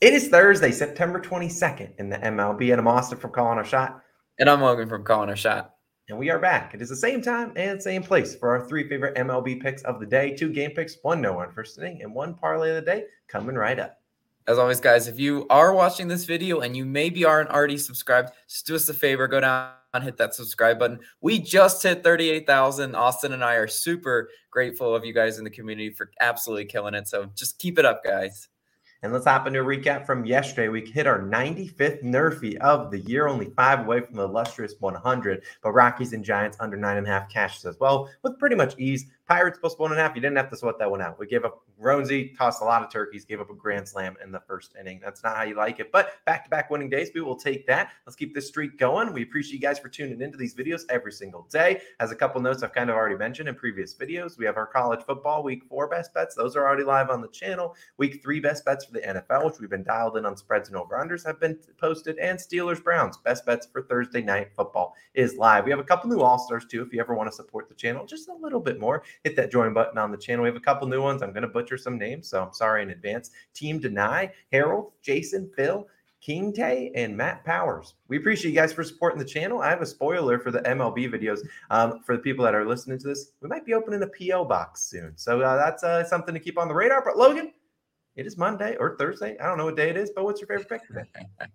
It is Thursday, September 22nd in the MLB, and I'm Austin from Calling Our Shot. And I'm Logan from Calling Our Shot. And we are back. It is the same time and same place for our three favorite MLB picks of the day two game picks, one no one first inning, and one parlay of the day coming right up. As always, guys, if you are watching this video and you maybe aren't already subscribed, just do us a favor, go down and hit that subscribe button. We just hit 38,000. Austin and I are super grateful of you guys in the community for absolutely killing it. So just keep it up, guys. And let's hop into a recap from yesterday. We hit our 95th Nerfy of the year, only five away from the illustrious 100. But Rockies and Giants under nine and a half cashes as well, with pretty much ease. Pirates plus one and a half. You didn't have to sweat that one out. We gave up Roansy, tossed a lot of turkeys, gave up a grand slam in the first inning. That's not how you like it. But back to back winning days, we will take that. Let's keep this streak going. We appreciate you guys for tuning into these videos every single day. As a couple notes I've kind of already mentioned in previous videos, we have our college football week four best bets. Those are already live on the channel. Week three best bets for the NFL, which we've been dialed in on spreads and over unders, have been posted. And Steelers Browns best bets for Thursday night football is live. We have a couple new All Stars too. If you ever want to support the channel just a little bit more, hit that join button on the channel. We have a couple new ones. I'm going to butcher some names, so I'm sorry in advance. Team Deny, Harold, Jason, Phil, King Tay, and Matt Powers. We appreciate you guys for supporting the channel. I have a spoiler for the MLB videos. Um, for the people that are listening to this, we might be opening a PO box soon, so uh, that's uh, something to keep on the radar. But Logan, it is Monday or Thursday. I don't know what day it is, but what's your favorite pick today?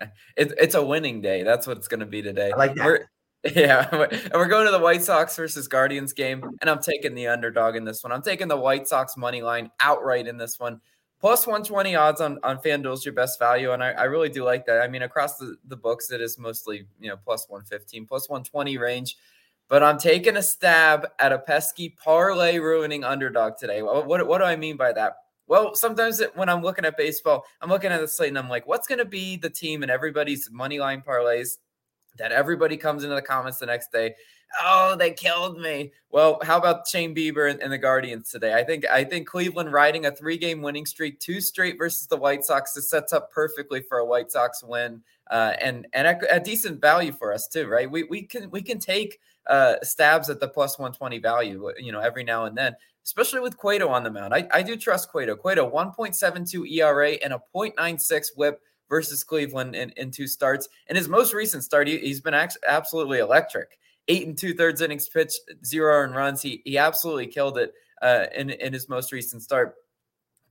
it, it's a winning day. That's what it's going to be today. I like that. We're, yeah, and we're going to the White Sox versus Guardians game, and I'm taking the underdog in this one. I'm taking the White Sox money line outright in this one. Plus 120 odds on, on FanDuel is your best value, and I, I really do like that. I mean, across the, the books, it is mostly, you know, plus 115, plus 120 range. But I'm taking a stab at a pesky parlay ruining underdog today. What, what, what do I mean by that? Well, sometimes when I'm looking at baseball, I'm looking at the slate and I'm like, what's going to be the team and everybody's money line parlays that everybody comes into the comments the next day. Oh, they killed me. Well, how about Shane Bieber and, and the Guardians today? I think I think Cleveland riding a three-game winning streak, two straight versus the White Sox, this sets up perfectly for a White Sox win, uh, and and a, a, decent value for us too, right? We we can we can take uh, stabs at the plus 120 value, you know, every now and then, especially with Cueto on the mound. I, I do trust Cueto. Cueto 1.72 ERA and a 0.96 WHIP versus Cleveland in, in two starts. In his most recent start, he, has been absolutely electric. Eight and two thirds innings pitched, zero earned runs. He he absolutely killed it uh, in in his most recent start.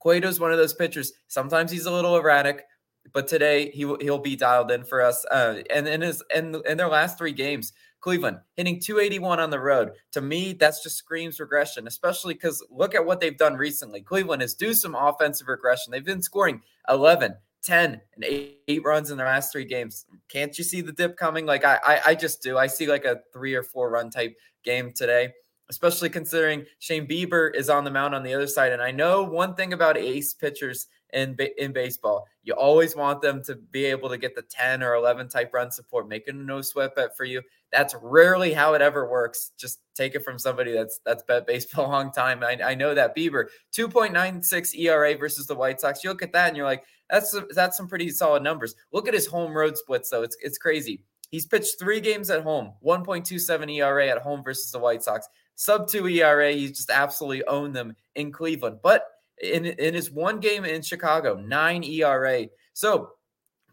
Cueto's one of those pitchers. Sometimes he's a little erratic, but today he he'll be dialed in for us. Uh, and in his and in, in their last three games, Cleveland hitting 281 on the road. To me, that's just screams regression, especially because look at what they've done recently. Cleveland has due some offensive regression. They've been scoring 11, 10 and eight, eight, runs in the last three games. Can't you see the dip coming? Like I, I, I just do. I see like a three or four run type game today, especially considering Shane Bieber is on the mound on the other side. And I know one thing about ace pitchers in in baseball, you always want them to be able to get the 10 or 11 type run support, making a no sweat bet for you. That's rarely how it ever works. Just take it from somebody that's that's bet baseball a long time. I, I know that Bieber 2.96 ERA versus the White Sox. You look at that and you're like, that's that's some pretty solid numbers. Look at his home road splits though. It's it's crazy. He's pitched three games at home, 1.27 ERA at home versus the White Sox, sub two ERA. He's just absolutely owned them in Cleveland. But in in his one game in Chicago, nine ERA. So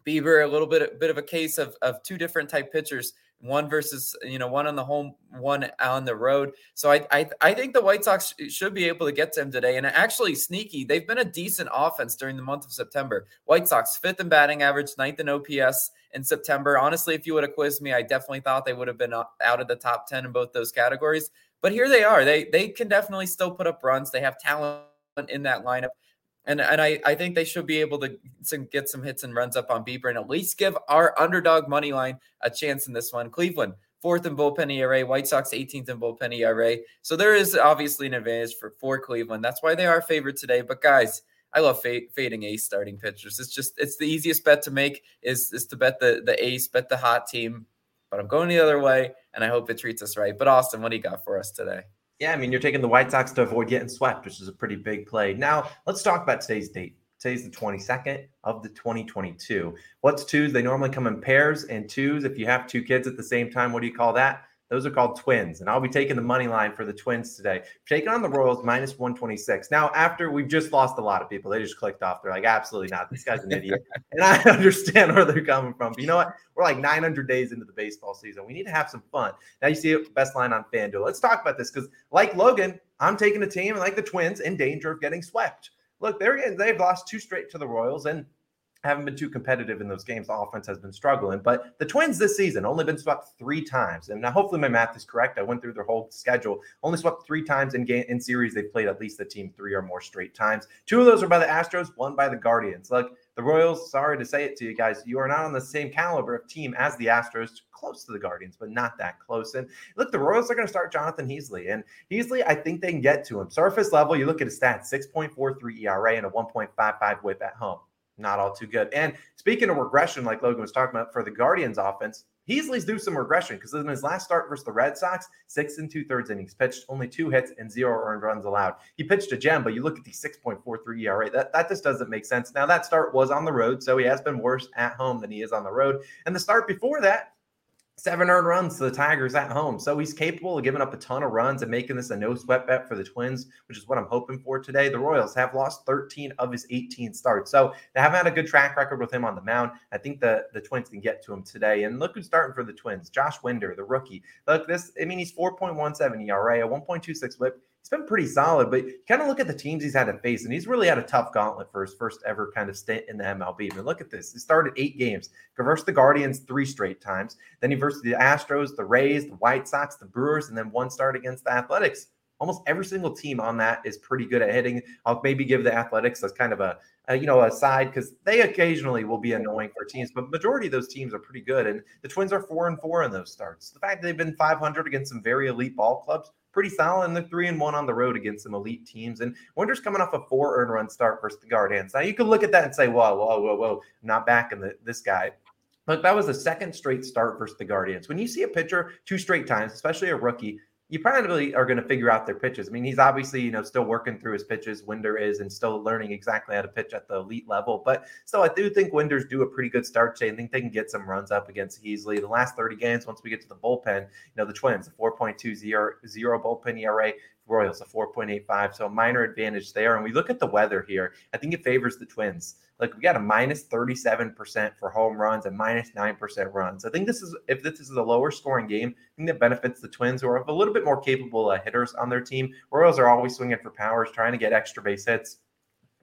Bieber, a little bit bit of a case of of two different type pitchers one versus you know one on the home one on the road. So I, I i think the white sox should be able to get to him today. And actually sneaky they've been a decent offense during the month of september. White sox fifth in batting average ninth in ops in september. Honestly if you would have quizzed me i definitely thought they would have been uh, out of the top 10 in both those categories. But here they are. They they can definitely still put up runs. They have talent in that lineup and and I, I think they should be able to, get some hits and runs up on Bieber and at least give our underdog money line a chance in this one. Cleveland, fourth in bullpen ERA, White Sox 18th in bullpen ERA. So there is obviously an advantage for, for Cleveland. That's why they are favored today. But guys, I love fading ace starting pitchers. It's just it's the easiest bet to make is is to bet the the ace, bet the hot team. But I'm going the other way, and I hope it treats us right. But Austin, what do you got for us today? Yeah, I mean, you're taking the White Sox to avoid getting swept, which is a pretty big play. Now, let's talk about today's date. Today's the 22nd of the 2022. What's twos? They normally come in pairs and twos. If you have two kids at the same time, what do you call that? Those are called twins, and I'll be taking the money line for the twins today. Taking on the Royals minus 126. Now, after we've just lost a lot of people, they just clicked off. They're like, absolutely not. This guy's an idiot. and I understand where they're coming from. But you know what? We're like 900 days into the baseball season. We need to have some fun. Now you see it, best line on FanDuel. Let's talk about this because, like Logan, I'm taking a team like the Twins in danger of getting swept. Look, they're getting, they've lost two straight to the Royals, and haven't been too competitive in those games. The offense has been struggling, but the Twins this season only been swept three times. And now, hopefully, my math is correct. I went through their whole schedule. Only swept three times in game in series. They've played at least the team three or more straight times. Two of those are by the Astros, one by the Guardians. Look, the Royals. Sorry to say it to you guys, you are not on the same caliber of team as the Astros. Close to the Guardians, but not that close. And look, the Royals are going to start Jonathan Heasley, and Heasley, I think they can get to him. Surface level, you look at his stats: six point four three ERA and a one point five five WHIP at home not all too good. And speaking of regression, like Logan was talking about for the Guardians offense, Heasley's due some regression because in his last start versus the Red Sox, six and two thirds innings pitched, only two hits and zero earned runs allowed. He pitched a gem, but you look at the 6.43 ERA, that, that just doesn't make sense. Now, that start was on the road, so he has been worse at home than he is on the road. And the start before that, seven earned runs to the Tigers at home. So he's capable of giving up a ton of runs and making this a no sweat bet for the Twins, which is what I'm hoping for today. The Royals have lost 13 of his 18 starts. So they haven't had a good track record with him on the mound. I think the, the Twins can get to him today. And look who's starting for the Twins Josh Winder, the rookie. Look, this, I mean, he's 4.17 ERA, a 1.26 whip he's been pretty solid, but kind of look at the teams he's had to face, and he's really had a tough gauntlet for his first ever kind of stint in the MLB. I mean, look at this. He started eight games, versed the Guardians three straight times. Then he versed the Astros, the Rays, the White Sox, the Brewers, and then one start against the Athletics. Almost every single team on that is pretty good at hitting. I'll maybe give the Athletics as kind of a, a you know a side because they occasionally will be annoying for teams, but majority of those teams are pretty good. And the Twins are four and four in those starts. The fact that they've been 500 against some very elite ball clubs pretty solid. And they're three and one on the road against some elite teams. And Winder's coming off a four earned run start versus the Guardians. Now you can look at that and say, whoa, whoa, whoa, whoa, not backing the, this guy. But that was the second straight start versus the Guardians. When you see a pitcher two straight times, especially a rookie, you probably are going to figure out their pitches. I mean, he's obviously, you know, still working through his pitches. Winder is and still learning exactly how to pitch at the elite level. But still, I do think Winder's do a pretty good start today. I think they can get some runs up against Heasley. The last 30 games, once we get to the bullpen, you know, the Twins, a 4.20 bullpen ERA, Royals, a 4.85. So a minor advantage there. And we look at the weather here. I think it favors the Twins. Like we got a minus 37% for home runs and minus 9% runs. I think this is if this is a lower scoring game, I think that benefits the Twins who are a little bit more capable uh, hitters on their team. Royals are always swinging for powers, trying to get extra base hits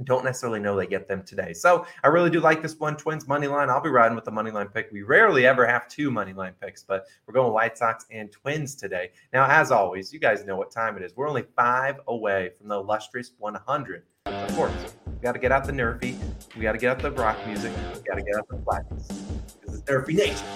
don't necessarily know they get them today. So I really do like this one. Twins money line. I'll be riding with the money line pick. We rarely ever have two money line picks, but we're going White Sox and Twins today. Now, as always, you guys know what time it is. We're only five away from the illustrious 100. Of course, we got to get out the Nerfy. We got to get out the rock music. We got to get out the flatness. Nerfy Nation.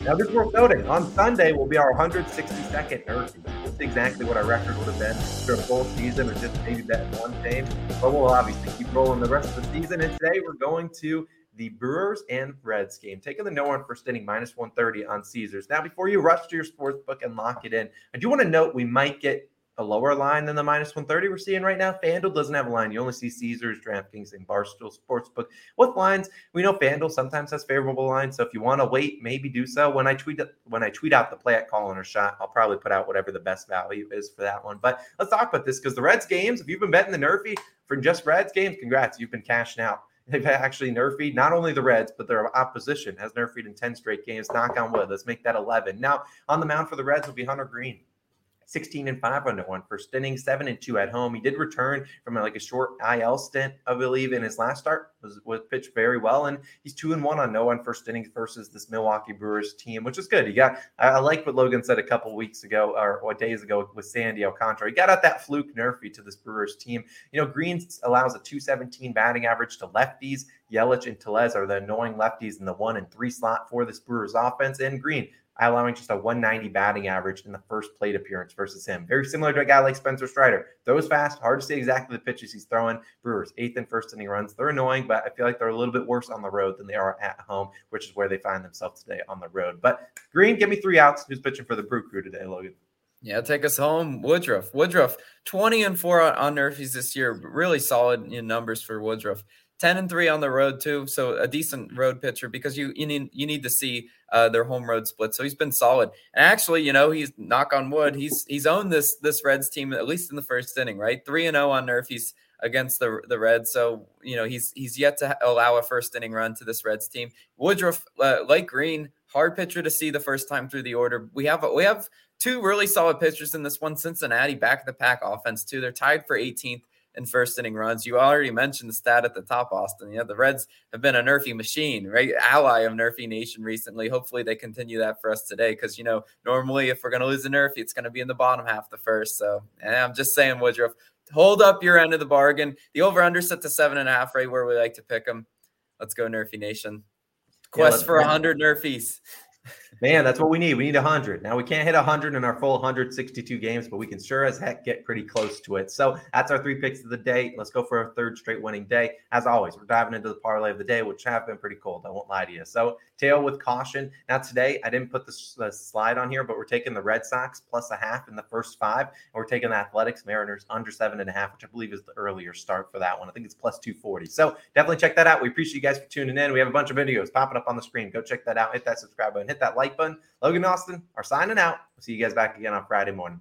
Now, this worth noting. On Sunday will be our 162nd Nerfy. Just exactly what our record would have been for a full season, or just maybe that one game. But we'll obviously keep rolling the rest of the season. And today we're going to the Brewers and Reds game, taking the no one first inning minus 130 on Caesars. Now, before you rush to your sports book and lock it in, I do want to note we might get a lower line than the minus 130 we're seeing right now. FanDuel doesn't have a line. You only see Caesars, DraftKings, and Barstool Sportsbook. With lines, we know FanDuel sometimes has favorable lines. So if you want to wait, maybe do so. When I tweet when I tweet out the play at call or shot, I'll probably put out whatever the best value is for that one. But let's talk about this because the Reds games, if you've been betting the Nerfy for just Reds games, congrats, you've been cashing out. They've actually nerfed not only the Reds, but their opposition has nerfed in 10 straight games. Knock on wood. Let's make that 11. Now, on the mound for the Reds will be Hunter Greene. 16 and 5 on one first inning, 7 and 2 at home. He did return from like a short IL stint, I believe, in his last start. Was, was pitched very well, and he's 2 and 1 on no one first innings versus this Milwaukee Brewers team, which is good. He got I, I like what Logan said a couple weeks ago or, days ago with Sandy Alcantara. He got out that fluke nerfy to this Brewers team. You know, Greene allows a 217 batting average to lefties. Yelich and Tellez are the annoying lefties in the one and three slot for this Brewers offense. And Greene allowing just a 190 batting average in the first plate appearance versus him. Very similar to a guy like Spencer Strider. Throws fast, hard to see exactly the pitches he's throwing. Brewers, eighth and first inning runs. They're annoying, but I feel like they're a little bit worse on the road than they are at home, which is where they find themselves today on the road. But Greene, give me three outs. Who's pitching for the Brew Crew today, Logan? Yeah, take us home. Woodruff. Woodruff, 20 and 4 on, Nerfies this year. Really solid in numbers for Woodruff. 10 and 3 on the road too so a decent road pitcher because you you need you need to see uh, their home road split so he's been solid. And actually you know he's knock on wood he's he's owned this this reds team at least in the first inning right? 3 and 0 on Nerfies against the the reds so you know he's he's yet to allow a first inning run to this reds team. Woodruff uh, like Greene hard pitcher to see the first time through the order. We have we have two really solid pitchers in this one cincinnati back of the pack offense too. They're tied for 18th in first inning runs. You already mentioned the stat at the top, Austin. Yeah, the Reds have been a Nerfy machine, right? Ally of Nerfy Nation recently. Hopefully they continue that for us today because, you know, normally if we're going to lose a Nerfy, it's going to be in the bottom half the first. So I'm just saying, Woodruff, hold up your end of the bargain. The over under set to seven and a half, right where we like to pick them. Let's go, Nerfy Nation. Quest yeah, for 100 Nerfies. Man, that's what we need. We need 100. Now, we can't hit 100 in our full 162 games, but we can sure as heck get pretty close to it. So that's our three picks of the day. Let's go for a third straight winning day. As always, we're diving into the parlay of the day, which have been pretty cold. I won't lie to you. So tail with caution. Now, today, I didn't put the, the slide on here, but we're taking the Red Sox plus a half in the first five. And we're taking the Athletics Mariners under seven and a half, which I believe is the earlier start for that one. I think it's plus 240. So definitely check that out. We appreciate you guys for tuning in. We have a bunch of videos popping up on the screen. Go check that out. Hit that subscribe button, hit that like button. Logan Austin are signing out. We'll see you guys back again on Friday morning.